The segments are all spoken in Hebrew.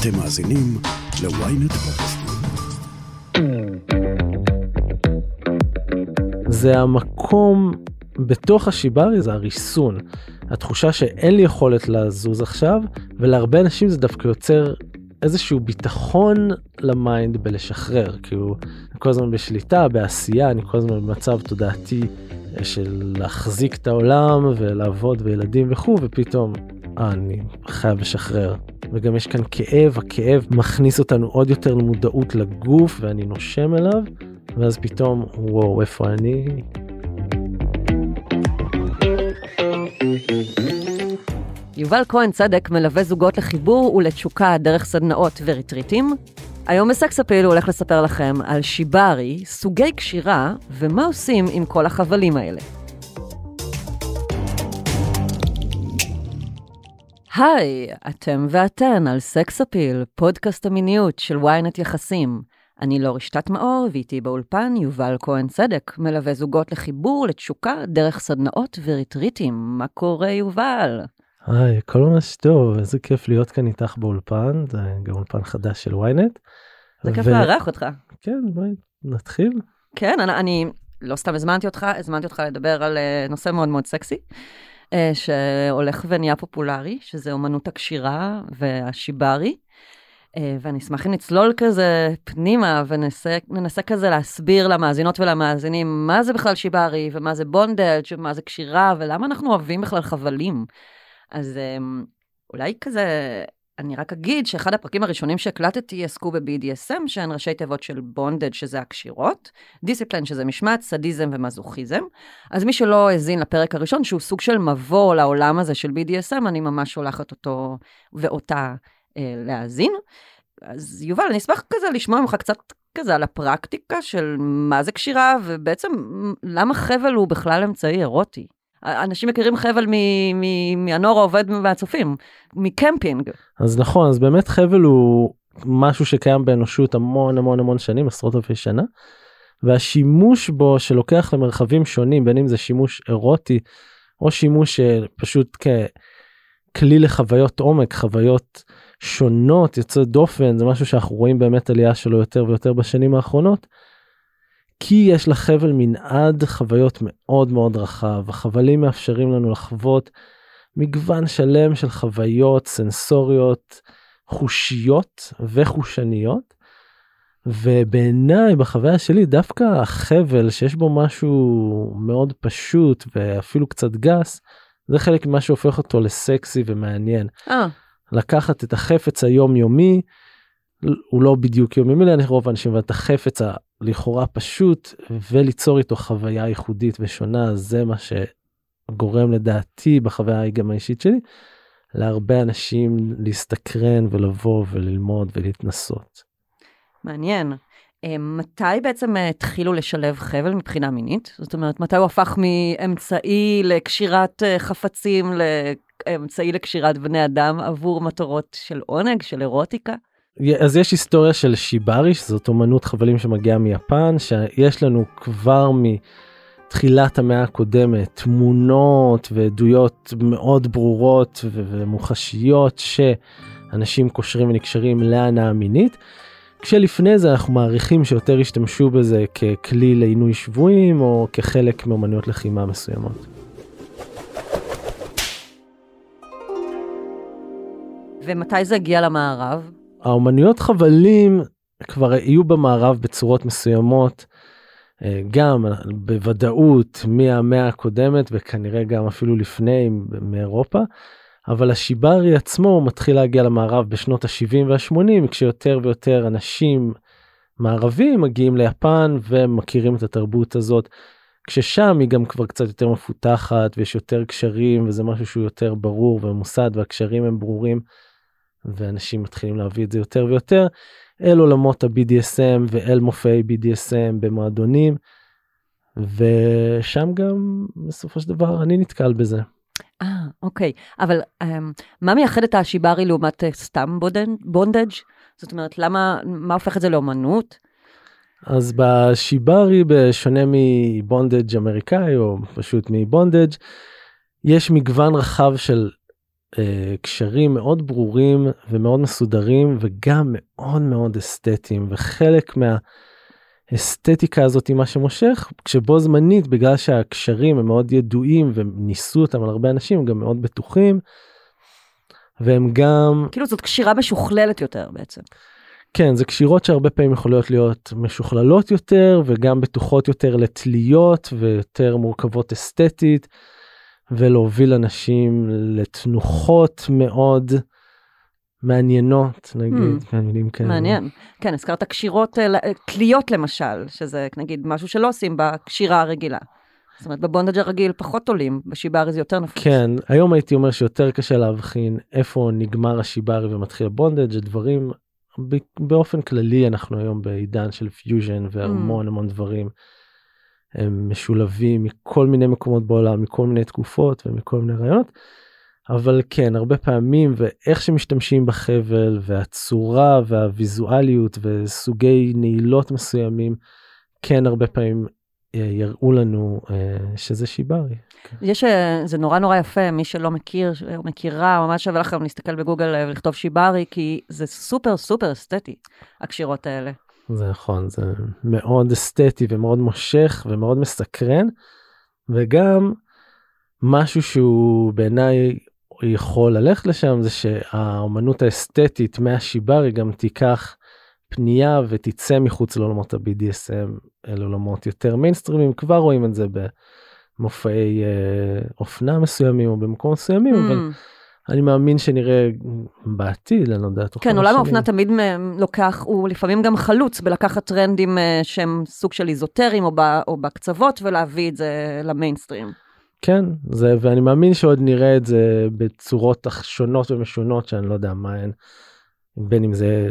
אתם מאזינים ל-ynet. זה המקום בתוך השיברי, זה הריסון. התחושה שאין לי יכולת לזוז עכשיו, ולהרבה אנשים זה דווקא יוצר איזשהו ביטחון ל mind בלשחרר. כאילו, אני כל הזמן בשליטה, בעשייה, אני כל הזמן במצב תודעתי של להחזיק את העולם ולעבוד וילדים וכו', ופתאום, אה, אני חייב לשחרר. וגם יש כאן כאב, הכאב מכניס אותנו עוד יותר למודעות לגוף ואני נושם אליו, ואז פתאום, וואו, איפה אני? יובל כהן צדק מלווה זוגות לחיבור ולתשוקה דרך סדנאות וריטריטים. היום בסקס אפיל הוא הולך לספר לכם על שיברי, סוגי קשירה, ומה עושים עם כל החבלים האלה. היי, אתם ואתן על סקס אפיל, פודקאסט המיניות של ynet יחסים. אני לא רשתת מאור, ואיתי באולפן יובל כהן צדק, מלווה זוגות לחיבור, לתשוקה, דרך סדנאות וריטריטים. מה קורה, יובל? היי, הכל ממש טוב, איזה כיף להיות כאן איתך באולפן, זה גם אולפן חדש של ynet. זה כיף ו- לארח אותך. כן, בואי נתחיל. כן, אני, אני לא סתם הזמנתי אותך, הזמנתי אותך לדבר על אה, נושא מאוד מאוד סקסי, שהולך ונהיה פופולרי, שזה אומנות הקשירה והשיברי. אה, ואני אשמח אם נצלול כזה פנימה וננסה כזה להסביר למאזינות ולמאזינים מה זה בכלל שיברי, ומה זה בונדג' ומה זה קשירה, ולמה אנחנו אוהבים בכלל חבלים. אז אה, אולי כזה, אני רק אגיד שאחד הפרקים הראשונים שהקלטתי עסקו ב-BDSM, שהן ראשי תיבות של בונדד, שזה הקשירות, דיסציפלן, שזה משמעת, סדיזם ומזוכיזם. אז מי שלא האזין לפרק הראשון, שהוא סוג של מבוא לעולם הזה של BDSM, אני ממש שולחת אותו ואותה אה, להאזין. אז יובל, אני אשמח כזה לשמוע ממך קצת כזה על הפרקטיקה של מה זה קשירה, ובעצם למה חבל הוא בכלל אמצעי אירוטי. אנשים מכירים חבל מ- מ- מהנוער העובד מהצופים, מקמפינג. אז נכון, אז באמת חבל הוא משהו שקיים באנושות המון המון המון שנים, עשרות אלפי שנה, והשימוש בו שלוקח למרחבים שונים, בין אם זה שימוש אירוטי, או שימוש אה, פשוט ככלי לחוויות עומק, חוויות שונות, יוצאות דופן, זה משהו שאנחנו רואים באמת עלייה שלו יותר ויותר בשנים האחרונות. כי יש לחבל מנעד חוויות מאוד מאוד רחב, החבלים מאפשרים לנו לחוות מגוון שלם של חוויות סנסוריות, חושיות וחושניות. ובעיניי בחוויה שלי דווקא החבל שיש בו משהו מאוד פשוט ואפילו קצת גס זה חלק ממה שהופך אותו לסקסי ומעניין. אה, לקחת את החפץ היומיומי הוא לא בדיוק יומיומי לרוב האנשים אבל את החפץ הלכאורה פשוט וליצור איתו חוויה ייחודית ושונה זה מה שגורם לדעתי בחוויה גם האישית שלי להרבה אנשים להסתקרן ולבוא וללמוד ולהתנסות. מעניין. אה, מתי בעצם אה, התחילו לשלב חבל מבחינה מינית? זאת אומרת, מתי הוא הפך מאמצעי לקשירת אה, חפצים לאמצעי לקשירת בני אדם עבור מטרות של עונג, של אירוטיקה? אז יש היסטוריה של שיברי שזאת אומנות חבלים שמגיעה מיפן שיש לנו כבר מתחילת המאה הקודמת תמונות ועדויות מאוד ברורות ומוחשיות שאנשים קושרים ונקשרים להנאה מינית. כשלפני זה אנחנו מעריכים שיותר השתמשו בזה ככלי לעינוי שבויים או כחלק מאומנויות לחימה מסוימות. ומתי זה הגיע למערב? האומנויות חבלים כבר היו במערב בצורות מסוימות אה, גם בוודאות מהמאה הקודמת וכנראה גם אפילו לפני מאירופה אבל השיברי עצמו מתחיל להגיע למערב בשנות ה-70 וה-80 כשיותר ויותר אנשים מערבים מגיעים ליפן ומכירים את התרבות הזאת כששם היא גם כבר קצת יותר מפותחת ויש יותר קשרים וזה משהו שהוא יותר ברור וממוסד והקשרים הם ברורים. ואנשים מתחילים להביא את זה יותר ויותר אל עולמות ה-BDSM ואל מופעי BDSM במועדונים ושם גם בסופו של דבר אני נתקל בזה. אה, אוקיי. אבל um, מה מייחד את השיברי לעומת uh, סתם בונדג'? זאת אומרת, למה, מה הופך את זה לאומנות? אז בשיברי בשונה מבונדג' אמריקאי או פשוט מבונדג' יש מגוון רחב של אה, קשרים מאוד ברורים ומאוד מסודרים וגם מאוד מאוד אסתטיים וחלק מהאסתטיקה הזאת היא מה שמושך כשבו זמנית בגלל שהקשרים הם מאוד ידועים וניסו אותם על הרבה אנשים גם מאוד בטוחים. והם גם כאילו זאת קשירה משוכללת יותר בעצם. כן זה קשירות שהרבה פעמים יכולות להיות משוכללות יותר וגם בטוחות יותר לתליות ויותר מורכבות אסתטית. ולהוביל אנשים לתנוחות מאוד מעניינות נגיד mm, מילים כאלה. מעניין כן הזכרת קשירות תליות למשל שזה נגיד משהו שלא עושים בקשירה הרגילה. זאת אומרת בבונדג' הרגיל פחות עולים בשיבארי זה יותר נפוץ. כן היום הייתי אומר שיותר קשה להבחין איפה נגמר השיבארי ומתחיל ה bondage הדברים באופן כללי אנחנו היום בעידן של פיוז'ן והמון mm. המון דברים. הם משולבים מכל מיני מקומות בעולם מכל מיני תקופות ומכל מיני רעיונות. אבל כן הרבה פעמים ואיך שמשתמשים בחבל והצורה והוויזואליות וסוגי נעילות מסוימים כן הרבה פעמים אה, יראו לנו אה, שזה שיברי. כן. יש אה, זה נורא נורא יפה מי שלא מכיר או מכירה ממש שווה לכם להסתכל בגוגל ולכתוב שיברי כי זה סופר סופר אסתטי הקשירות האלה. זה נכון זה מאוד אסתטי ומאוד מושך ומאוד מסקרן וגם משהו שהוא בעיניי יכול ללכת לשם זה שהאומנות האסתטית מהשיברי גם תיקח פנייה ותצא מחוץ לעולמות ה-BDSM אל עולמות יותר מיינסטרימים כבר רואים את זה במופעי אה, אופנה מסוימים או במקומות מסוימים mm. אבל אני מאמין שנראה בעתיד, אני לא יודעת. כן, עולם האופנה תמיד לוקח, הוא לפעמים גם חלוץ בלקחת טרנדים אה, שהם סוג של איזוטריים או, או בקצוות ולהביא את זה למיינסטרים. כן, זה, ואני מאמין שעוד נראה את זה בצורות שונות ומשונות שאני לא יודע מה הן, בין אם זה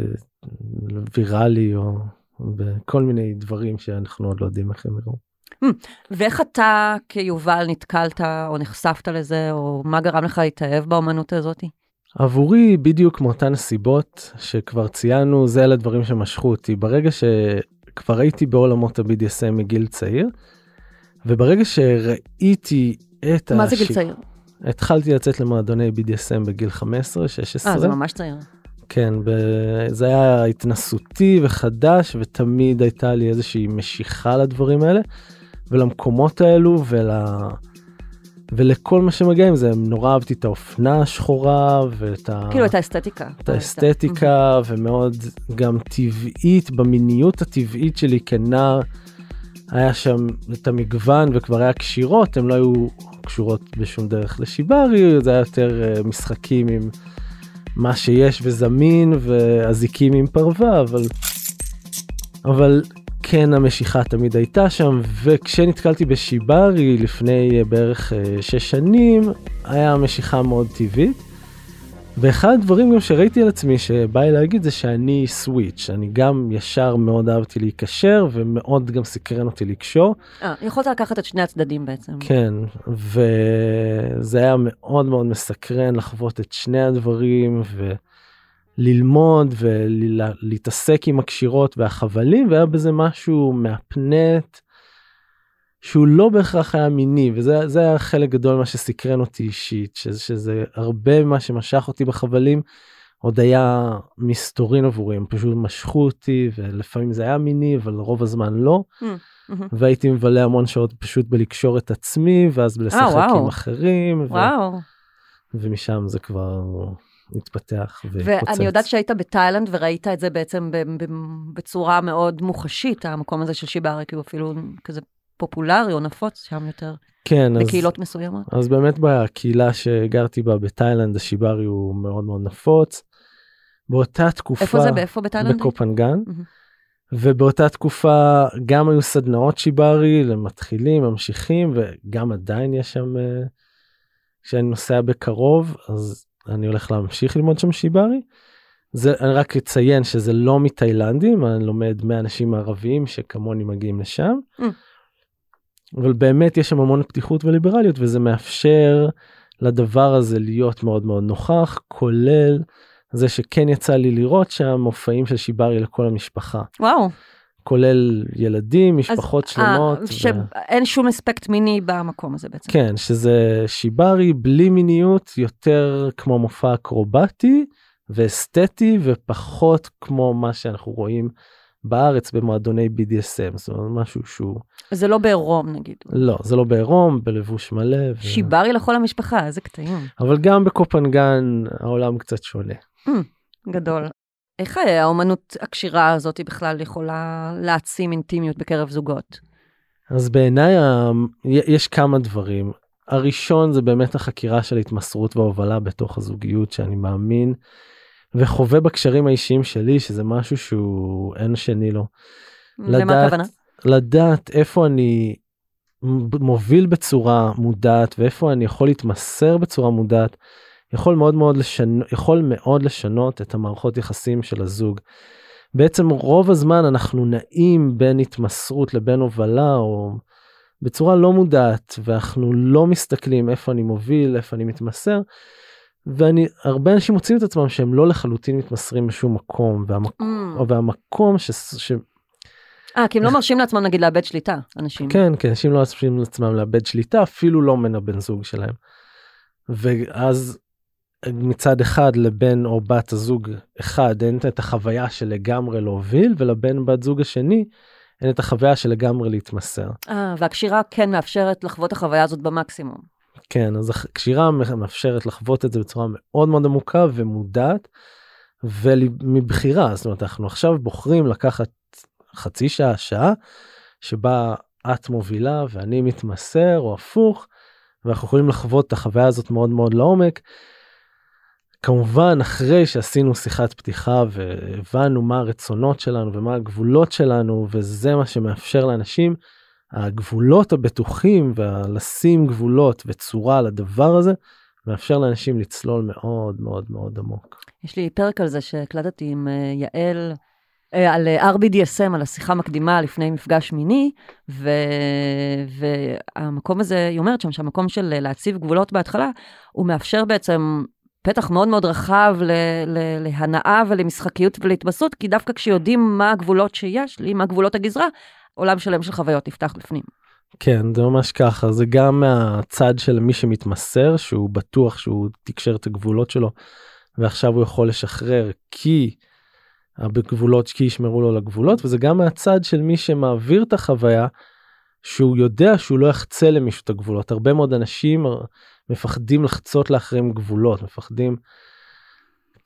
ויראלי או בכל מיני דברים שאנחנו עוד לא יודעים איך הם יראו. Hmm, ואיך אתה כיובל נתקלת או נחשפת לזה, או מה גרם לך להתאהב באמנות הזאת? עבורי בדיוק מאותן סיבות שכבר ציינו, זה אלה דברים שמשכו אותי. ברגע שכבר הייתי בעולמות ה-BDSM מגיל צעיר, וברגע שראיתי את... מה הש... זה גיל צעיר? התחלתי לצאת למועדוני BDSM בגיל 15-16. אה, זה ממש צעיר. כן, ב... זה היה התנסותי וחדש, ותמיד הייתה לי איזושהי משיכה לדברים האלה. ולמקומות האלו ול... ולכל מה שמגיע עם זה נורא אהבתי את האופנה השחורה ואת ה... כאילו את האסתטיקה. את האסתטיקה ומאוד גם טבעית במיניות הטבעית שלי כנער. היה שם את המגוון וכבר היה קשירות הם לא היו קשורות בשום דרך לשיברי זה היה יותר אה, משחקים עם מה שיש וזמין ואזיקים עם פרווה אבל אבל כן המשיכה תמיד הייתה שם וכשנתקלתי בשיברי לפני בערך אה, שש שנים היה משיכה מאוד טבעית. ואחד הדברים גם שראיתי על עצמי שבא לי להגיד זה שאני סוויץ' אני גם ישר מאוד אהבתי להיקשר ומאוד גם סקרן אותי לקשור. אה, יכולת לקחת את שני הצדדים בעצם. כן וזה היה מאוד מאוד מסקרן לחוות את שני הדברים. ו... ללמוד ולהתעסק עם הקשירות והחבלים והיה בזה משהו מהפנט שהוא לא בהכרח היה מיני וזה היה חלק גדול מה שסקרן אותי אישית שזה, שזה הרבה מה שמשך אותי בחבלים עוד היה מסתורין עבורי הם פשוט משכו אותי ולפעמים זה היה מיני אבל רוב הזמן לא. Mm, hmm והייתי מבלה המון שעות פשוט בלקשור את עצמי ואז לשחק oh, עם אחרים. וואו. ו... ומשם זה כבר התפתח והתפוצץ. ואני יודעת שהיית בתאילנד וראית את זה בעצם בצורה מאוד מוחשית, המקום הזה של שיבארי, כי הוא אפילו כזה פופולרי או נפוץ שם יותר. כן, בקהילות אז, מסוימות. אז באמת בקהילה שגרתי בה בתאילנד, השיבארי הוא מאוד מאוד נפוץ. באותה תקופה... איפה זה? באיפה בתאילנד? בקופנגן. Mm-hmm. ובאותה תקופה גם היו סדנאות שיבארי למתחילים, ממשיכים, וגם עדיין יש שם, אה, כשאני נוסע בקרוב, אז אני הולך להמשיך ללמוד שם שיברי. זה אני רק אציין שזה לא מתאילנדים אני לומד מאנשים ערבים שכמוני מגיעים לשם. Mm. אבל באמת יש שם המון פתיחות וליברליות וזה מאפשר לדבר הזה להיות מאוד מאוד נוכח כולל זה שכן יצא לי לראות שם מופעים של שיברי לכל המשפחה. וואו. כולל ילדים, משפחות אז, שלמות. אה, שאין שום אספקט מיני במקום הזה בעצם. כן, שזה שיברי בלי מיניות, יותר כמו מופע אקרובטי ואסתטי ופחות כמו מה שאנחנו רואים בארץ במועדוני BDSM, זאת אומרת משהו שהוא... זה לא בעירום נגיד. לא, זה לא בעירום, בלבוש מלא. ו... שיברי לכל המשפחה, איזה קטעים. אבל גם בקופנגן העולם קצת שונה. Mm, גדול. איך האומנות הקשירה הזאת בכלל יכולה להעצים אינטימיות בקרב זוגות? אז בעיניי יש כמה דברים. הראשון זה באמת החקירה של התמסרות והובלה בתוך הזוגיות שאני מאמין וחווה בקשרים האישיים שלי שזה משהו שהוא אין שני לו. למה הכוונה? לדעת איפה אני מוביל בצורה מודעת ואיפה אני יכול להתמסר בצורה מודעת יכול מאוד מאוד לשנות יכול מאוד לשנות את המערכות יחסים של הזוג. בעצם רוב הזמן אנחנו נעים בין התמסרות לבין הובלה או בצורה לא מודעת ואנחנו לא מסתכלים איפה אני מוביל איפה אני מתמסר. ואני הרבה אנשים מוצאים את עצמם שהם לא לחלוטין מתמסרים בשום מקום והמק... mm. והמקום ש... ש... אה, כי הם לא מרשים לעצמם נגיד לאבד שליטה, אנשים. כן, כן, אנשים לא מרשים לעצמם לאבד שליטה, אפילו לא מן הבן זוג שלהם. ואז מצד אחד לבן או בת הזוג אחד אין את החוויה של לגמרי להוביל, ולבן בת זוג השני אין את החוויה של לגמרי להתמסר. אה, והקשירה כן מאפשרת לחוות החוויה הזאת במקסימום. כן, אז הקשירה מאפשרת לחוות את זה בצורה מאוד מאוד עמוקה ומודעת, ומבחירה, זאת אומרת, אנחנו עכשיו בוחרים לקחת חצי שעה, שעה, שבה את מובילה ואני מתמסר, או הפוך, ואנחנו יכולים לחוות את החוויה הזאת מאוד מאוד לעומק. כמובן אחרי שעשינו שיחת פתיחה והבנו מה הרצונות שלנו ומה הגבולות שלנו וזה מה שמאפשר לאנשים הגבולות הבטוחים ולשים גבולות וצורה לדבר הזה מאפשר לאנשים לצלול מאוד מאוד מאוד עמוק. יש לי פרק על זה שהקלטתי עם אה, יעל אה, על אה, RBDSM, על השיחה מקדימה לפני מפגש מיני, ו... והמקום הזה, היא אומרת שם שהמקום של להציב גבולות בהתחלה, הוא מאפשר בעצם פתח מאוד מאוד רחב ל... ל... להנאה ולמשחקיות ולהתבססות, כי דווקא כשיודעים מה הגבולות שיש לי, מה גבולות הגזרה, עולם שלם של חוויות נפתח בפנים. כן זה ממש ככה זה גם מהצד של מי שמתמסר שהוא בטוח שהוא תקשר את הגבולות שלו ועכשיו הוא יכול לשחרר כי בגבולות כי ישמרו לו לגבולות וזה גם מהצד של מי שמעביר את החוויה שהוא יודע שהוא לא יחצה למישהו את הגבולות הרבה מאוד אנשים מפחדים לחצות לאחרים גבולות מפחדים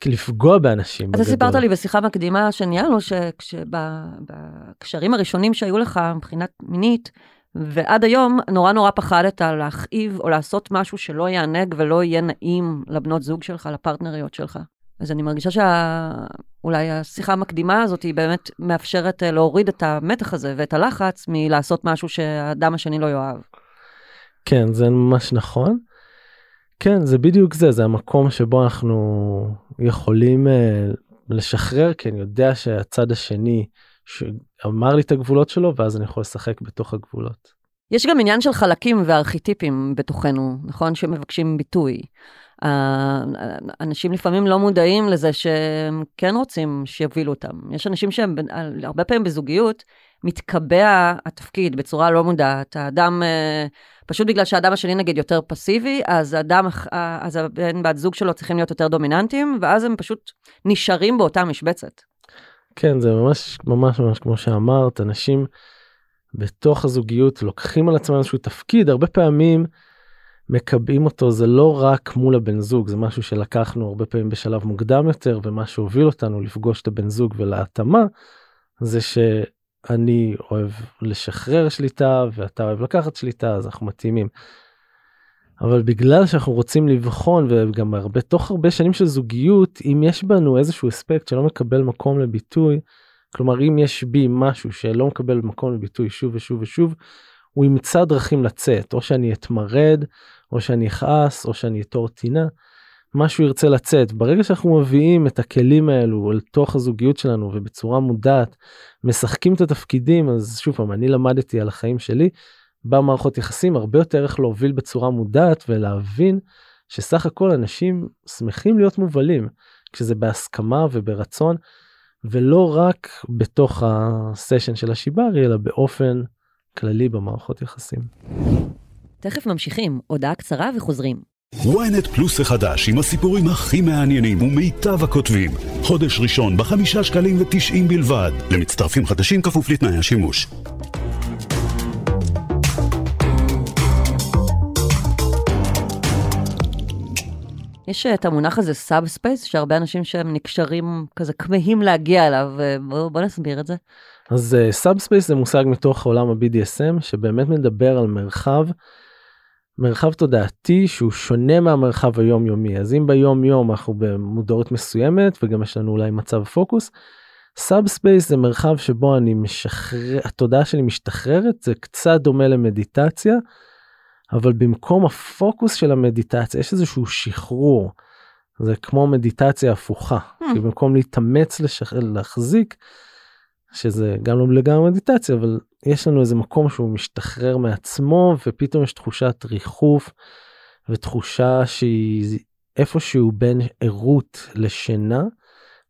לפגוע באנשים. אתה סיפרת לי בשיחה מקדימה שניהלנו שבקשרים הראשונים שהיו לך מבחינת מינית ועד היום נורא נורא פחדת להכאיב או לעשות משהו שלא יענג ולא יהיה נעים לבנות זוג שלך, לפרטנריות שלך. אז אני מרגישה שאולי השיחה המקדימה הזאת היא באמת מאפשרת אה, להוריד את המתח הזה ואת הלחץ מלעשות משהו שהאדם השני לא יאהב. כן, זה ממש נכון. כן, זה בדיוק זה, זה המקום שבו אנחנו יכולים uh, לשחרר, כי אני יודע שהצד השני שאמר לי את הגבולות שלו, ואז אני יכול לשחק בתוך הגבולות. יש גם עניין של חלקים וארכיטיפים בתוכנו, נכון? שמבקשים ביטוי. אנשים לפעמים לא מודעים לזה שהם כן רוצים שיובילו אותם. יש אנשים שהם הרבה פעמים בזוגיות, מתקבע התפקיד בצורה לא מודעת. האדם, אה, פשוט בגלל שהאדם השני נגיד יותר פסיבי, אז האדם, אז הבן בת זוג שלו צריכים להיות יותר דומיננטיים, ואז הם פשוט נשארים באותה משבצת. כן, זה ממש ממש ממש כמו שאמרת, אנשים בתוך הזוגיות לוקחים על עצמם איזשהו תפקיד, הרבה פעמים מקבעים אותו זה לא רק מול הבן זוג, זה משהו שלקחנו הרבה פעמים בשלב מוקדם יותר, ומה שהוביל אותנו לפגוש את הבן זוג ולהתאמה, זה שאני אוהב לשחרר שליטה ואתה אוהב לקחת שליטה, אז אנחנו מתאימים. אבל בגלל שאנחנו רוצים לבחון וגם הרבה תוך הרבה שנים של זוגיות אם יש בנו איזשהו אספקט שלא מקבל מקום לביטוי כלומר אם יש בי משהו שלא מקבל מקום לביטוי שוב ושוב ושוב הוא ימצא דרכים לצאת או שאני אתמרד או שאני אכעס או שאני אתור טינה. משהו ירצה לצאת ברגע שאנחנו מביאים את הכלים האלו אל תוך הזוגיות שלנו ובצורה מודעת משחקים את התפקידים אז שוב פעם אני למדתי על החיים שלי במערכות יחסים הרבה יותר איך להוביל בצורה מודעת ולהבין שסך הכל אנשים שמחים להיות מובלים כשזה בהסכמה וברצון ולא רק בתוך הסשן של השיברי, אלא באופן כללי במערכות יחסים. תכף ממשיכים, הודעה קצרה וחוזרים. Ynet פלוס החדש עם הסיפורים הכי מעניינים ומיטב הכותבים. חודש ראשון בחמישה שקלים ותשעים בלבד. למצטרפים חדשים כפוף לתנאי השימוש. יש את המונח הזה sub space, שהרבה אנשים שהם נקשרים כזה כמהים להגיע אליו, בוא, בוא נסביר את זה. אז sub uh, space זה מושג מתוך עולם ה-BDSM שבאמת מדבר על מרחב, מרחב תודעתי שהוא שונה מהמרחב היומיומי. אז אם ביום יום אנחנו במודעות מסוימת וגם יש לנו אולי מצב פוקוס, sub space זה מרחב שבו אני משחרר, התודעה שלי משתחררת, זה קצת דומה למדיטציה. אבל במקום הפוקוס של המדיטציה יש איזשהו שחרור. זה כמו מדיטציה הפוכה, hmm. כי במקום להתאמץ לשח... להחזיק, שזה גם לא לגמרי מדיטציה, אבל יש לנו איזה מקום שהוא משתחרר מעצמו ופתאום יש תחושת ריחוף ותחושה שהיא איפשהו בין ערות לשינה.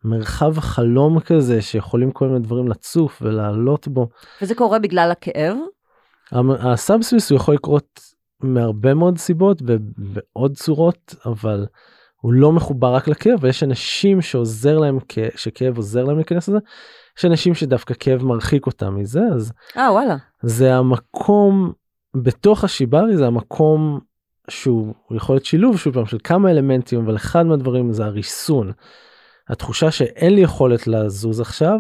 מרחב חלום כזה שיכולים כל מיני דברים לצוף ולעלות בו. וזה קורה בגלל הכאב? הסאבסוויס הוא יכול לקרות מהרבה מאוד סיבות ובעוד צורות אבל הוא לא מחובר רק לכאב ויש אנשים שעוזר להם שכאב עוזר להם להיכנס לזה. יש אנשים שדווקא כאב מרחיק אותם מזה אז אה וואלה זה המקום בתוך השיברי זה המקום שהוא יכול להיות שילוב שוב פעם של כמה אלמנטים אבל אחד מהדברים זה הריסון. התחושה שאין לי יכולת לזוז עכשיו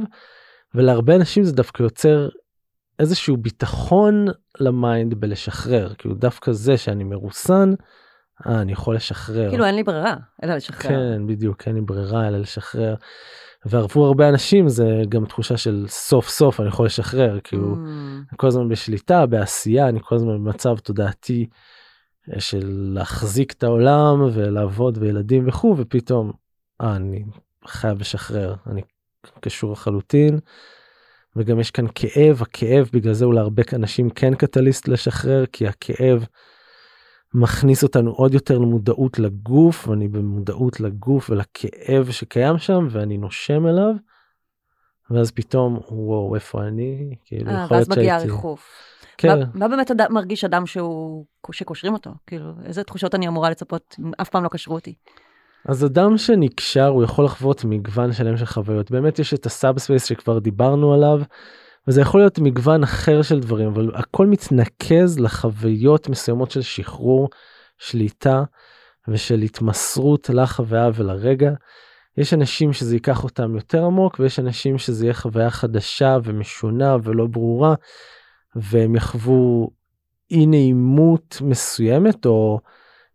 ולהרבה אנשים זה דווקא יוצר איזשהו ביטחון ל mind בלשחרר כאילו דווקא זה שאני מרוסן אה, אני יכול לשחרר כאילו אין לי ברירה אלא לשחרר כן בדיוק אין לי ברירה אלא לשחרר. ועבור הרבה אנשים זה גם תחושה של סוף סוף אני יכול לשחרר כאילו mm. כל הזמן בשליטה בעשייה אני כל הזמן במצב תודעתי אה, של להחזיק את העולם ולעבוד וילדים וכו' ופתאום אה, אני חייב לשחרר אני קשור לחלוטין. וגם יש כאן כאב הכאב בגלל זה אולי הרבה אנשים כן קטליסט לשחרר כי הכאב מכניס אותנו עוד יותר למודעות לגוף ואני במודעות לגוף ולכאב שקיים שם ואני נושם אליו. ואז פתאום וואו איפה אני כאילו 아, יכול להיות שהייתי. ואז מגיע ריחוף. כן. מה, מה באמת אד... מרגיש אדם שהוא שקושרים אותו כאילו איזה תחושות אני אמורה לצפות אף פעם לא קשרו אותי. אז אדם שנקשר הוא יכול לחוות מגוון שלם של חוויות באמת יש את ה sub space שכבר דיברנו עליו. וזה יכול להיות מגוון אחר של דברים אבל הכל מתנקז לחוויות מסוימות של שחרור שליטה ושל התמסרות לחוויה ולרגע. יש אנשים שזה ייקח אותם יותר עמוק ויש אנשים שזה יהיה חוויה חדשה ומשונה ולא ברורה והם יחוו אי נעימות מסוימת או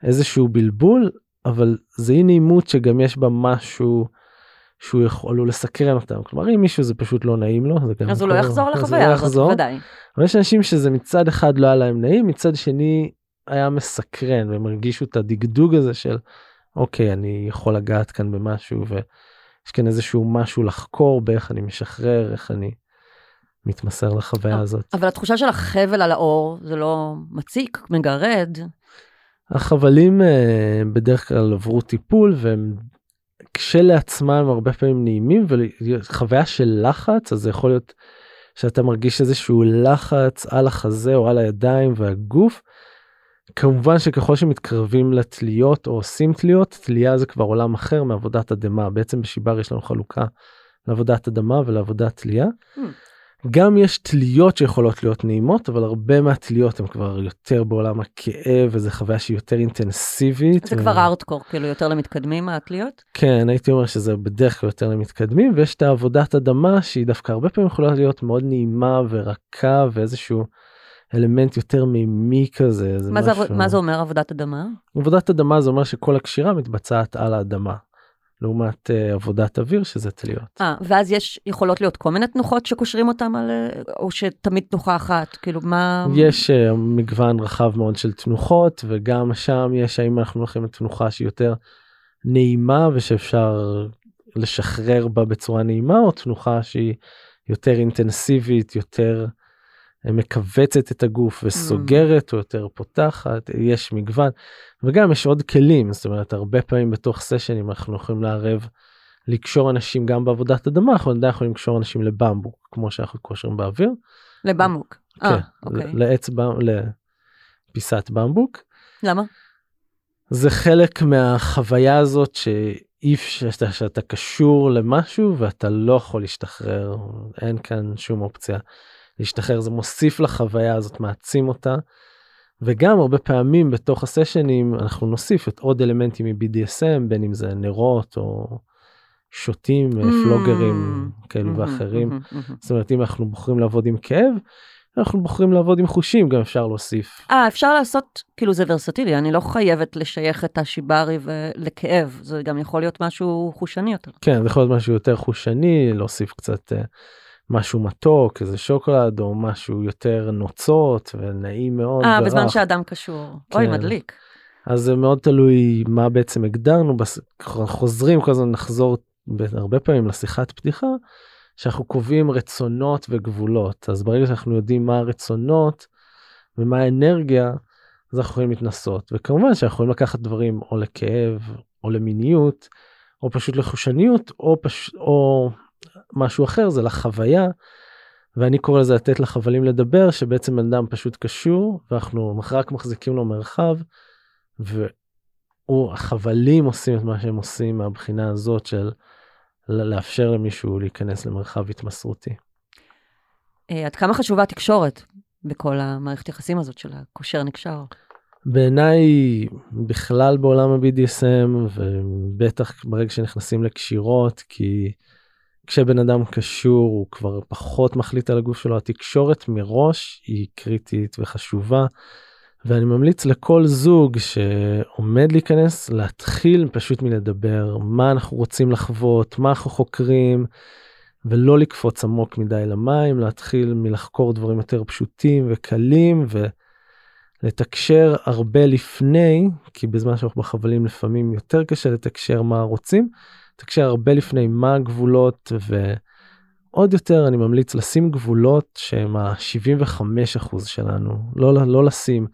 איזשהו בלבול אבל זה אי נעימות שגם יש בה משהו שהוא יכול לסקרן אותם כלומר אם מישהו זה פשוט לא נעים לו זה אז הוא לא יחזור לחוויה הזאת לא ודאי. אבל יש אנשים שזה מצד אחד לא היה להם נעים מצד שני היה מסקרן והם הרגישו את הדגדוג הזה של אוקיי אני יכול לגעת כאן במשהו ויש כאן איזשהו משהו לחקור באיך אני משחרר איך אני מתמסר לחוויה הזאת. אבל התחושה של החבל על האור זה לא מציק מגרד. החבלים אה, בדרך כלל עברו טיפול והם כשלעצמם הרבה פעמים נעימים וחוויה של לחץ אז זה יכול להיות שאתה מרגיש איזשהו לחץ על החזה או על הידיים והגוף. כמובן שככל שמתקרבים לתליות או עושים תליות תלייה זה כבר עולם אחר מעבודת אדמה בעצם בשיבר יש לנו חלוקה לעבודת אדמה ולעבודת תלייה. Hmm. גם יש תליות שיכולות להיות נעימות אבל הרבה מהתליות הן כבר יותר בעולם הכאב וזה חוויה שהיא יותר אינטנסיבית. זה ו... כבר ארטקור כאילו יותר למתקדמים מהתליות? כן הייתי אומר שזה בדרך כלל יותר למתקדמים ויש את העבודת אדמה שהיא דווקא הרבה פעמים יכולה להיות מאוד נעימה ורכה ואיזשהו אלמנט יותר מימי כזה. זה מה, משהו... זה, מה זה אומר עבודת אדמה? עבודת אדמה זה אומר שכל הקשירה מתבצעת על האדמה. לעומת uh, עבודת אוויר שזה תליות. אה, ואז יש יכולות להיות כל מיני תנוחות שקושרים אותם על, אה, או שתמיד תנוחה אחת, כאילו מה... יש uh, מגוון רחב מאוד של תנוחות וגם שם יש האם אנחנו הולכים לתנוחה שהיא יותר נעימה ושאפשר לשחרר בה בצורה נעימה או תנוחה שהיא יותר אינטנסיבית יותר מכווצת את הגוף וסוגרת mm. או יותר פותחת יש מגוון וגם יש עוד כלים זאת אומרת הרבה פעמים בתוך סשנים אנחנו יכולים לערב לקשור אנשים גם בעבודת אדמה אנחנו עדיין יכולים לקשור אנשים לבמבוק כמו שאנחנו קושרים באוויר. לבמבוק. כן, אה, אוקיי. לעץ. לפיסת במבוק. למה? זה חלק מהחוויה הזאת שאי אפשר שאתה, שאתה קשור למשהו ואתה לא יכול להשתחרר אין כאן שום אופציה להשתחרר זה מוסיף לחוויה הזאת מעצים אותה. וגם הרבה פעמים בתוך הסשנים אנחנו נוסיף את עוד אלמנטים מ-BDSM בין אם זה נרות או שוטים Mm. פלוגרים כאלו מהמם, ואחרים. מהמם, מהמם. זאת אומרת אם אנחנו בוחרים לעבוד עם כאב אנחנו בוחרים לעבוד עם חושים גם אפשר להוסיף. אה, אפשר לעשות, כאילו זה ורסטילי, אני לא חייבת לשייך את השיברי ו- לכאב, זה גם יכול להיות משהו חושני יותר. כן זה יכול להיות משהו יותר חושני להוסיף קצת אה, משהו מתוק איזה שוקולד או משהו יותר נוצות ונעים מאוד. אה. בזמן שאדם קשור. אוי, כן. מדליק. אז זה מאוד תלוי מה בעצם הגדרנו. חוזרים כל הזמן נחזור הרבה פעמים לשיחת פתיחה שאנחנו קובעים רצונות וגבולות אז ברגע שאנחנו יודעים מה הרצונות ומה האנרגיה אז אנחנו יכולים להתנסות וכמובן שאנחנו יכולים לקחת דברים או לכאב או למיניות או פשוט לחושניות או פש... או משהו אחר זה לחוויה. ואני קורא לזה לתת לחבלים לדבר שבעצם בן אדם פשוט קשור ואנחנו רק מחזיקים לו מרחב והחבלים עושים את מה שהם עושים מהבחינה הזאת של לאפשר למישהו להיכנס למרחב התמסרותי. אה, עד כמה חשובה התקשורת בכל המערכת יחסים הזאת של הקושר נקשר? בעיניי בכלל בעולם ה-BDSM ובטח ברגע שנכנסים לקשירות כי כשבן אדם קשור הוא כבר פחות מחליט על הגוף שלו התקשורת מראש היא קריטית וחשובה. ואני ממליץ לכל זוג שעומד להיכנס להתחיל פשוט מלדבר מה אנחנו רוצים לחוות מה אנחנו חוקרים ולא לקפוץ עמוק מדי למים להתחיל מלחקור דברים יותר פשוטים וקלים ולתקשר הרבה לפני כי בזמן שאנחנו בחבלים לפעמים יותר קשה לתקשר מה רוצים. לתקשר הרבה לפני מה הגבולות ועוד יותר אני ממליץ לשים גבולות שהם ה-75% שלנו לא לא לשים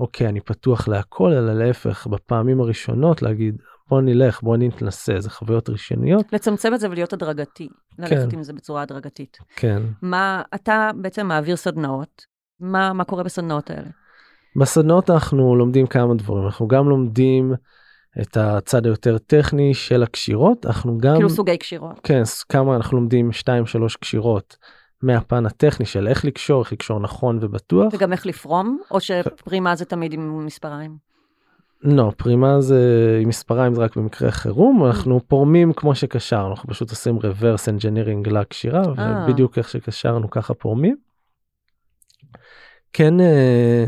אוקיי אני פתוח להכל אלא להפך בפעמים הראשונות להגיד בוא נלך בוא נתנסה זה חוויות ראשוניות לצמצם את זה ולהיות הדרגתי. ללכת עם זה בצורה הדרגתית. כן מה, אתה בעצם מעביר סדנאות, מה, מה קורה בסדנאות האלה? בסדנות אנחנו לומדים כמה דברים אנחנו גם לומדים את הצד היותר טכני של הקשירות אנחנו גם כאילו סוגי קשירות. כן כמה אנחנו לומדים 2-3 קשירות מהפן הטכני של איך לקשור איך לקשור נכון ובטוח. וגם איך לפרום, או שפרימה זה תמיד עם מספריים? לא פרימה זה עם מספריים זה רק במקרה חירום אנחנו פורמים כמו שקשרנו אנחנו פשוט עושים reverse engineering לקשירה אה. ובדיוק איך שקשרנו ככה פורמים. כן אה,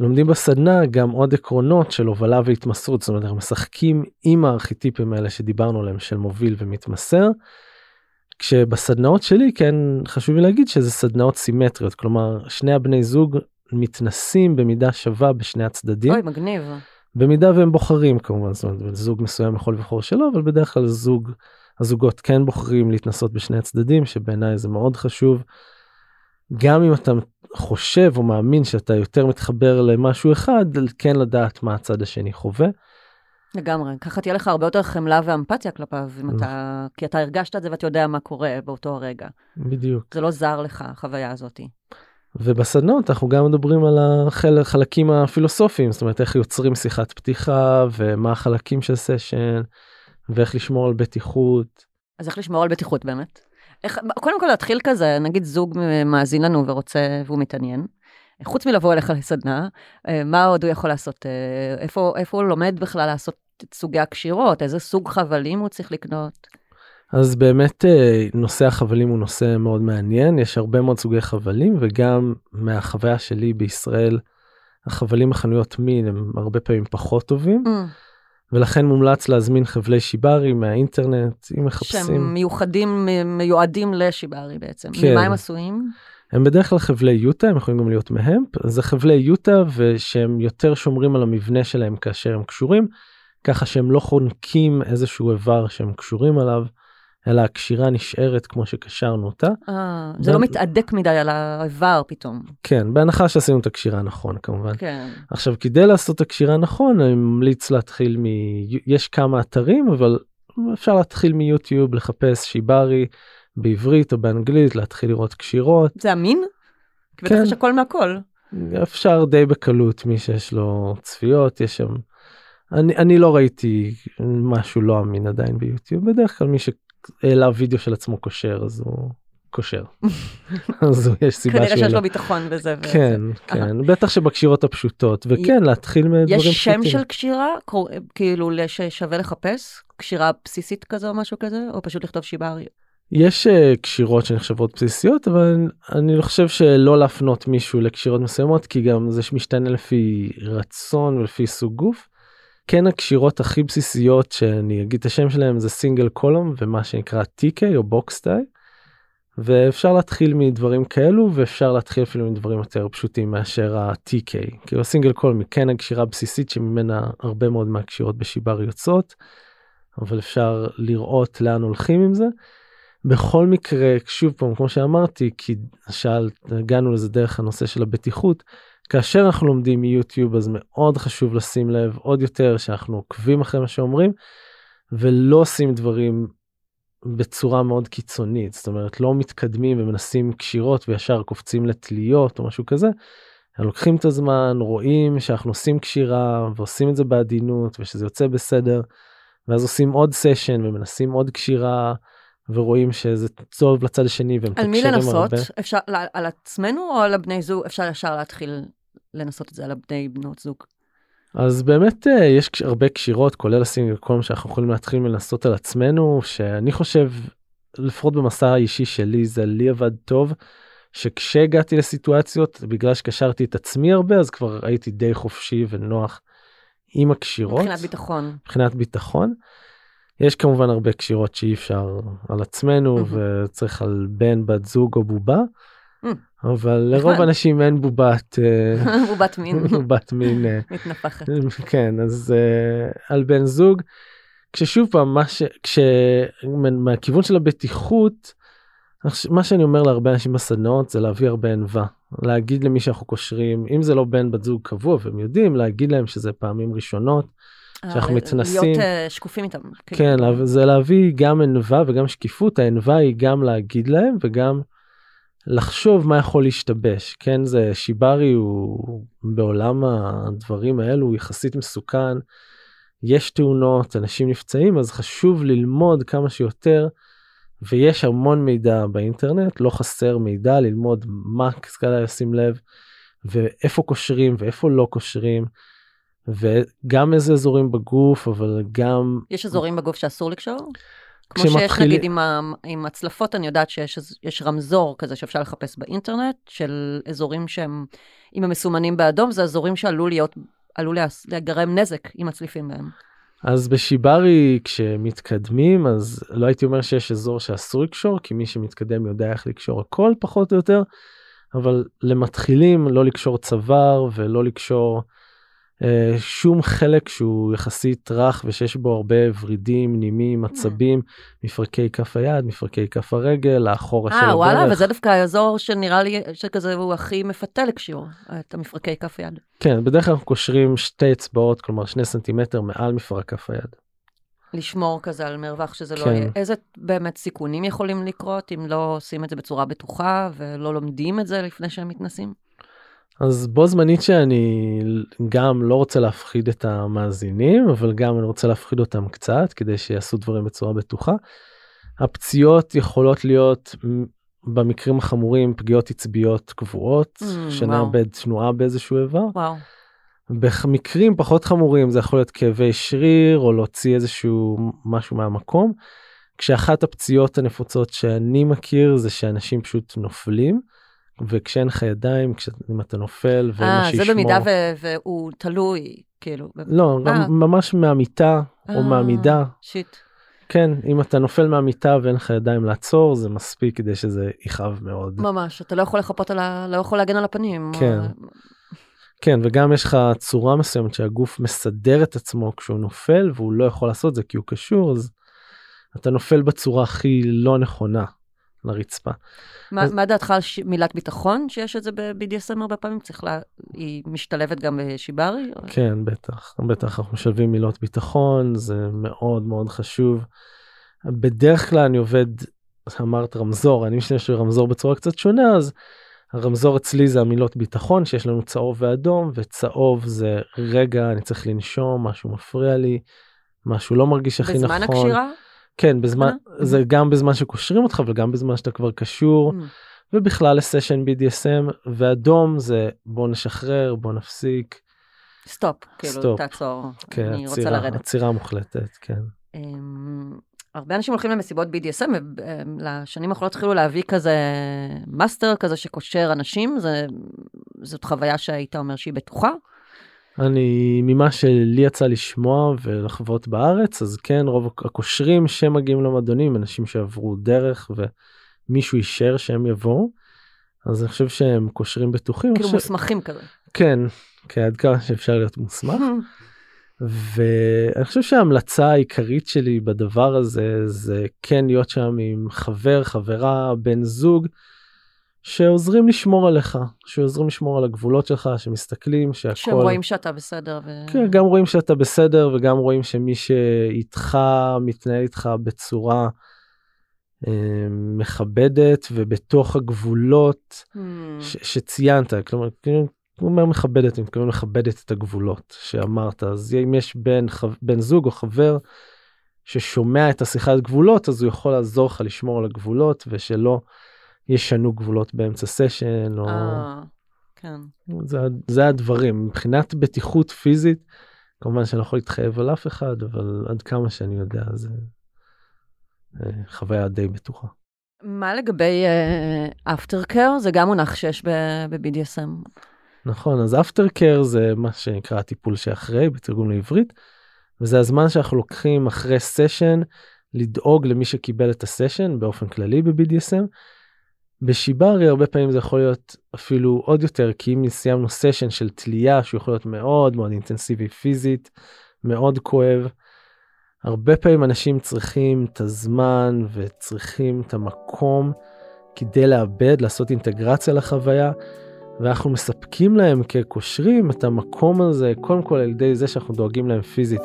לומדים בסדנה גם עוד עקרונות של הובלה והתמסרות זאת אומרת אנחנו משחקים עם הארכיטיפים האלה שדיברנו עליהם של מוביל ומתמסר. כשבסדנאות שלי כן חשוב לי להגיד שזה סדנאות סימטריות כלומר שני הבני זוג מתנסים במידה שווה בשני הצדדים. אוי, מגניב. במידה והם בוחרים כמובן זאת אומרת זוג מסוים יכול לבחור שלא אבל בדרך כלל זוג הזוגות כן בוחרים להתנסות בשני הצדדים שבעיניי זה מאוד חשוב. גם אם אתה חושב או מאמין שאתה יותר מתחבר למשהו אחד כן לדעת מה הצד השני חווה. לגמרי. ככה תהיה לך הרבה יותר חמלה ואמפתיה כלפיו, אם נכון. אתה... כי אתה הרגשת את זה ואתה יודע מה קורה באותו הרגע. בדיוק. זה לא זר לך, החוויה הזאת. ובסדנות אנחנו גם מדברים על החלקים הפילוסופיים זאת אומרת איך יוצרים שיחת פתיחה ומה החלקים של סשן ואיך לשמור על בטיחות. אז איך לשמור על בטיחות באמת? איך, קודם כל להתחיל כזה, נגיד זוג מאזין לנו ורוצה, והוא מתעניין. חוץ מלבוא אליך לסדנה, אה, מה עוד הוא יכול לעשות? אה, איפה, איפה הוא לומד בכלל לעשות את סוגי הקשירות? איזה סוג חבלים הוא צריך לקנות? אז באמת אה, נושא החבלים הוא נושא מאוד מעניין יש הרבה מאוד סוגי חבלים וגם מהחוויה שלי בישראל החבלים מחנויות מין הם הרבה פעמים פחות טובים Mm, ולכן מומלץ להזמין חבלי שיברי מהאינטרנט אם מחפשים שהם מיוחדים, מיועדים לשיברי בעצם. כן. ממה הם עשויים? הם בדרך כלל חבלי יוטה הם יכולים גם להיות מהמפ זה חבלי יוטה ושהם יותר שומרים על המבנה שלהם כאשר הם קשורים ככה שהם לא חונקים איזשהו איבר שהם קשורים עליו אלא הקשירה נשארת כמו שקשרנו אותה אה, זה לא מתהדק מדי על האיבר פתאום. כן בהנחה שעשינו את הקשירה נכון כמובן כן. עכשיו כדי לעשות את הקשירה נכון אני ממליץ להתחיל מ... יש כמה אתרים אבל אפשר להתחיל מיוטיוב לחפש שיברי בעברית או באנגלית להתחיל לראות קשירות זה אמין? כי בטח כן. יש הכל מהכל. אפשר די בקלות מי שיש לו צפיות יש שם. אני, אני לא ראיתי משהו לא אמין עדיין ביוטיוב בדרך כלל מי שהעלה וידאו של עצמו כשר אז הוא כשר. אז יש סיבה כנראה שיש. לו ביטחון בזה. כן כן בטח שבקשירות הפשוטות וכן להתחיל מדברים יש שם פשוטים. של קשירה כאילו ששווה לחפש? קשירה בסיסית כזו או משהו כזה? או פשוט לכתוב שיברי? יש אה, קשירות שנחשבות בסיסיות אבל אני חושב שלא להפנות מישהו לקשירות מסוימות כי גם זה משתנה לפי רצון ולפי סוג גוף. כן הקשירות הכי בסיסיות שאני אגיד את השם שלהם זה single column ומה שנקרא TK או box tie. ואפשר להתחיל מדברים כאלו ואפשר להתחיל אפילו מדברים יותר פשוטים מאשר ה-TK. כאילו ה single column היא כן הקשירה הבסיסית שממנה הרבה מאוד מהקשירות בשיבארי יוצאות. אבל אפשר לראות לאן הולכים עם זה. בכל מקרה שוב פעם כמו שאמרתי כי שאלת הגענו לזה דרך הנושא של הבטיחות כאשר אנחנו לומדים מיוטיוב אז מאוד חשוב לשים לב עוד יותר שאנחנו עוקבים אחרי מה שאומרים ולא עושים דברים בצורה מאוד קיצונית זאת אומרת לא מתקדמים ומנסים קשירות וישר קופצים לתליות או משהו כזה. לוקחים את הזמן רואים שאנחנו עושים קשירה ועושים את זה בעדינות ושזה יוצא בסדר ואז עושים עוד סשן ומנסים עוד קשירה. ורואים שזה טוב לצד השני והם על מי לנסות? הרבה. אפשר על- על עצמנו או על הבני זוג? אפשר ישר להתחיל לנסות את זה על הבני בנות זוג. אז באמת אה, יש הרבה קשירות כולל הסינגל קולום שאנחנו יכולים להתחיל לנסות על עצמנו שאני חושב לפחות במסע האישי שלי זה לי עבד טוב שכשהגעתי לסיטואציות בגלל שקשרתי את עצמי הרבה אז כבר הייתי די חופשי ונוח עם הקשירות מבחינת ביטחון. מבחינת ביטחון. יש כמובן הרבה קשירות שאי אפשר על עצמנו מהמם. וצריך על בן בת זוג או בובה. אבל לרוב. האנשים אין בובת אה, הוא בת מין בת מין אה, מתנפחת. כן אז uh, על בן זוג כששוב פעם מה ש... כש... מהכיוון של הבטיחות מה שאני אומר להרבה אנשים בסדנאות זה להביא הרבה ענווה להגיד למי שאנחנו קושרים אם זה לא בן בת זוג קבוע והם יודעים להגיד להם שזה פעמים ראשונות שאנחנו אה, מתנסים. להיות אה, שקופים איתם. כאילו. כן לה- זה להביא גם ענווה וגם שקיפות הענווה היא גם להגיד להם וגם לחשוב מה יכול להשתבש כן זה שיברי הוא בעולם הדברים האלו הוא יחסית מסוכן. יש תאונות אנשים נפצעים אז חשוב ללמוד כמה שיותר ויש המון מידע באינטרנט לא חסר מידע ללמוד מה כדאי לשים לב ואיפה קושרים ואיפה לא קושרים. וגם איזה אזורים בגוף אבל גם יש אזורים בגוף שאסור לקשור? כמו שיש כשמתחילים- נגיד עם, ה, עם הצלפות, אני יודעת שיש רמזור כזה שאפשר לחפש באינטרנט, של אזורים שהם, אם הם מסומנים באדום, זה אזורים שעלול להיות, עלול להיגרם נזק אם מצליפים בהם. אז בשיברי כשמתקדמים אז לא הייתי אומר שיש אזור שאסור לקשור כי מי שמתקדם יודע איך לקשור הכל פחות או יותר אבל למתחילים לא לקשור צוואר ולא לקשור שום חלק שהוא יחסית רך ושיש בו הרבה ורידים נימים עצבים מפרקי כף היד מפרקי כף הרגל האחורה של אה, וואלה, הברך וזה דווקא האזור שנראה לי שכזה הוא הכי מפתה לקשיור, את המפרקי כף יד. כן בדרך כלל אנחנו קושרים שתי אצבעות כלומר שני סנטימטר מעל מפרק כף היד. לשמור כזה על מרווח שזה לא כן. יהיה. איזה באמת סיכונים יכולים לקרות אם לא עושים את זה בצורה בטוחה ולא לומדים את זה לפני שהם מתנסים? אז בו זמנית שאני גם לא רוצה להפחיד את המאזינים אבל גם אני רוצה להפחיד אותם קצת כדי שיעשו דברים בצורה בטוחה. הפציעות יכולות להיות במקרים החמורים פגיעות עצביות קבועות Mm, שנאבד תנועה באיזשהו איבר. וואו. במקרים פחות חמורים זה יכול להיות כאבי שריר או להוציא איזשהו משהו מהמקום. כשאחת הפציעות הנפוצות שאני מכיר זה שאנשים פשוט נופלים וכשאין לך ידיים כשאם אתה נופל ואין מה אה, שישמור. זה במידה ו- והוא תלוי, כאילו. לא, אה. גם ממש מהמיטה או אה, מהמידה. שיט. כן, אם אתה נופל מהמיטה ואין לך ידיים לעצור זה מספיק כדי שזה יכאב מאוד. ממש, אתה לא יכול לחפות על ה... לא יכול להגן על הפנים. כן. או- כן, וגם יש לך צורה מסוימת שהגוף מסדר את עצמו כשהוא נופל והוא לא יכול לעשות זה כי הוא קשור אז אתה נופל בצורה הכי לא נכונה. לרצפה. מה, אז- מה דעתך על ש... מילת ביטחון, שיש את זה ב-BDSM הרבה פעמים? צריך לה... היא משתלבת גם בשיברי? או- כן, בטח, בטח אנחנו משלבים מילות ביטחון, זה מאוד מאוד חשוב. בדרך כלל אני עובד, אמרת רמזור, אני משתמש ברמזור בצורה קצת שונה, אז הרמזור אצלי זה המילות ביטחון, שיש לנו צהוב ואדום, וצהוב זה רגע, אני צריך לנשום, משהו מפריע לי, משהו לא מרגיש הכי נכון. בזמן הקשירה? כן, בזמן, אה? זה גם בזמן שקושרים אותך וגם בזמן שאתה כבר קשור, Mm. ובכלל לסשן BDSM, ואדום זה בוא נשחרר, בוא נפסיק. סטופ, כאילו. תעצור, כן, אני רוצה לרדת. עצירה מוחלטת, כן. אמ, הרבה אנשים הולכים למסיבות BDSM, ובשנים האחרונות התחילו להביא כזה מאסטר כזה שקושר אנשים, זה, זאת חוויה שהיית אומר שהיא בטוחה. אני ממה שלי יצא לשמוע ולחוות בארץ אז כן רוב הקושרים שמגיעים למועדונים אנשים שעברו דרך ומישהו אישר שהם יבואו. אז אני חושב שהם קושרים בטוחים. כאילו חושב- מוסמכים כזה. כן, כן, עד כמה שאפשר להיות מוסמך. ואני חושב שההמלצה העיקרית שלי בדבר הזה זה כן להיות שם עם חבר, חברה, בן זוג, שעוזרים לשמור עליך, שעוזרים לשמור על הגבולות שלך, שמסתכלים שהכל... שהם רואים שאתה בסדר. ו... כן, גם רואים שאתה בסדר וגם רואים שמי שאיתך מתנהל איתך בצורה אה, מכבדת ובתוך הגבולות Hmm. ש- שציינת, כלומר, כאילו, הוא אומר מכבדת, אני מתכוון מכבדת את הגבולות שאמרת, אז אם יש בן, בן זוג או חבר ששומע את השיחת גבולות, אז הוא יכול לעזור לך לשמור על הגבולות ושלא ישנו גבולות באמצע סשן, או... אה, כן. זה, זה הדברים. מבחינת בטיחות פיזית, כמובן שאני לא יכול להתחייב על אף אחד, אבל עד כמה שאני יודע, זה אה, חוויה די בטוחה. מה לגבי אפטר קר? זה גם מונח שיש ב-BDSM. נכון, אז אפטר קר זה מה שנקרא הטיפול שאחרי בתרגום לעברית, וזה הזמן שאנחנו לוקחים אחרי סשן לדאוג למי שקיבל את הסשן באופן כללי ב-BDSM. בשיברי הרבה פעמים זה יכול להיות אפילו עוד יותר כי אם סיימנו סשן של תלייה שהוא יכול להיות מאוד מאוד אינטנסיבי פיזית מאוד כואב. הרבה פעמים אנשים צריכים את הזמן וצריכים את המקום כדי לאבד לעשות אינטגרציה לחוויה ואנחנו מספקים להם כקושרים את המקום הזה קודם כל על ידי זה שאנחנו דואגים להם פיזית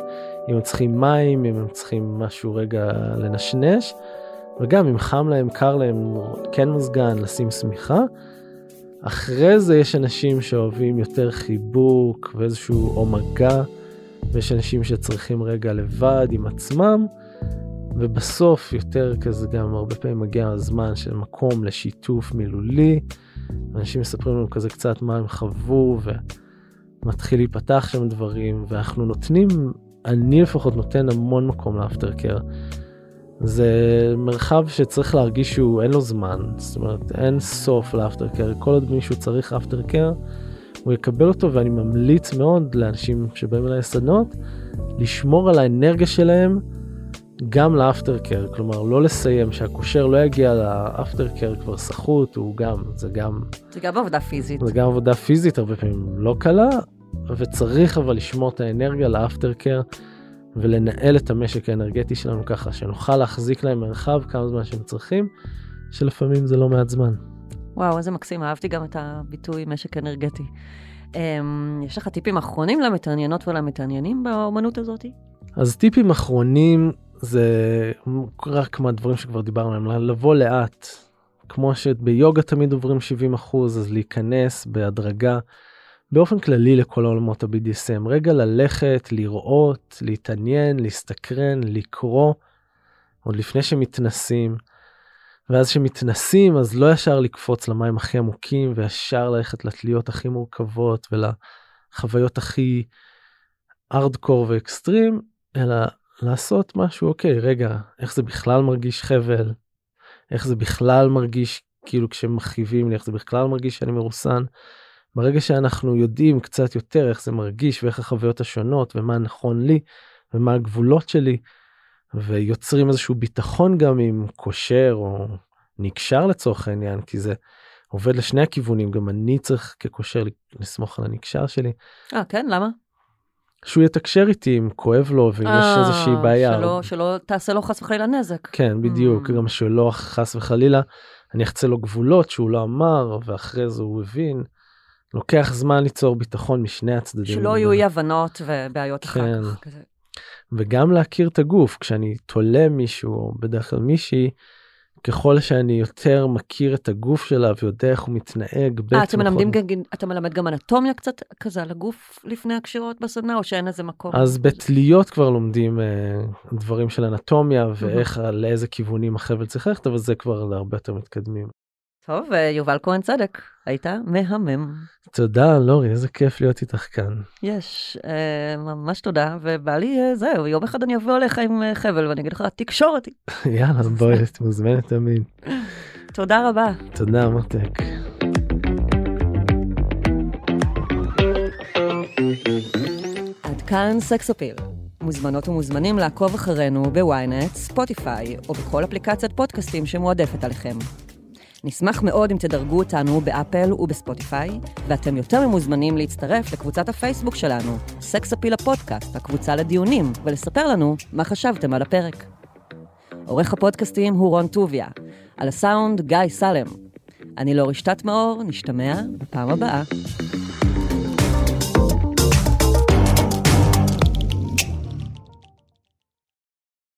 אם הם צריכים מים אם הם צריכים משהו רגע לנשנש. וגם אם חם להם קר להם כן מזגן לשים שמיכה. אחרי זה יש אנשים שאוהבים יותר חיבוק ואיזשהו או מגע ויש אנשים שצריכים רגע לבד עם עצמם ובסוף יותר כזה גם הרבה פעמים מגיע הזמן של מקום לשיתוף מילולי. אנשים מספרים לנו כזה קצת מה הם חוו ומתחיל להיפתח שם דברים ואנחנו נותנים אני לפחות נותן המון מקום לאפטר קר. זה מרחב שצריך להרגיש שהוא אין לו זמן. זאת אומרת אין סוף לאפטר קר. כל עוד מישהו צריך אפטר קר הוא יקבל אותו ואני ממליץ מאוד לאנשים שבאים אליי לסדנות לשמור על האנרגיה שלהם גם לאפטר קר. כלומר לא לסיים שהקושר לא יגיע לאפטר קר כבר סחוט הוא גם זה גם זה גם עבודה פיזית. זה גם עבודה פיזית הרבה פעמים לא קלה וצריך אבל לשמור את האנרגיה לאפטר קר ולנהל את המשק האנרגטי שלנו ככה שנוכל להחזיק להם מרחב כמה זמן שהם צריכים שלפעמים זה לא מעט זמן. וואו, איזה מקסים, אהבתי גם את הביטוי משק אנרגטי. Um, יש לך טיפים אחרונים למתעניינות ולמתעניינים באומנות הזאת? אז טיפים אחרונים זה רק מהדברים שכבר דיברנו עליהם לבוא לאט כמו שביוגה תמיד עוברים 70 אחוז אז להיכנס בהדרגה באופן כללי לכל העולמות ה-BDSM רגע ללכת לראות להתעניין להסתקרן לקרוא עוד לפני שמתנסים. ואז שמתנסים אז לא ישר לקפוץ למים הכי עמוקים וישר ללכת לתליות הכי מורכבות ולחוויות הכי ארדקור ואקסטרים אלא לעשות משהו אוקיי רגע איך זה בכלל מרגיש חבל איך זה בכלל מרגיש כאילו כשמכאיבים לי איך זה בכלל מרגיש שאני מרוסן. ברגע שאנחנו יודעים קצת יותר איך זה מרגיש ואיך החוויות השונות ומה נכון לי ומה הגבולות שלי ויוצרים איזשהו ביטחון גם עם קושר או נקשר לצורך העניין כי זה עובד לשני הכיוונים גם אני צריך כקושר לסמוך על הנקשר שלי. אה, כן? למה? שהוא יתקשר איתי אם כואב לו ואם יש אה, איזושהי בעיה. שלא, שלא תעשה לו חס וחלילה נזק. כן, בדיוק, Mm. גם שלא חס וחלילה אני אחצה לו גבולות שהוא לא אמר ואחרי זה הוא הבין. לוקח זמן ליצור ביטחון משני הצדדים. שלא יהיו אי הבנות ובעיות אחר כן. כך. כזה. וגם להכיר את הגוף כשאני תולה מישהו או בדרך כלל מישהי ככל שאני יותר מכיר את הגוף שלה ויודע איך הוא מתנהג. אה, בטח- גם- אתה מלמד גם אנטומיה קצת כזה על הגוף לפני הקשירות בסדנה, או שאין לזה מקום? אז בתליות כבר לומדים אה, דברים של אנטומיה ואיך לאיזה כיוונים החבל צריך ללכת אבל זה כבר להרבה יותר מתקדמים. טוב, אה, יובל כהן צדק, היית מהמם. תודה לורי איזה כיף להיות איתך כאן. יש, אה, ממש תודה, ובא לי, אה, זהו, יום אחד אני אבוא אליך עם חבל ואני אגיד לך, תקשור אותי. יאללה בואי את מוזמנת תמיד. תודה רבה. תודה מותק. עד כאן סקס אפיל. מוזמנות ומוזמנים לעקוב אחרינו בוויינט, ספוטיפיי, או בכל אפליקציית פודקאסטים שמועדפת עליכם. נשמח מאוד אם תדרגו אותנו באפל ובספוטיפיי, ואתם יותר ממוזמנים להצטרף לקבוצת הפייסבוק שלנו, סקס אפיל הפודקאסט, הקבוצה לדיונים, ולספר לנו מה חשבתם על הפרק. עורך הפודקאסטים הוא רון טוביה, על הסאונד גיא סלם. אני לאור רשתת מאור, נשתמע בפעם הבאה.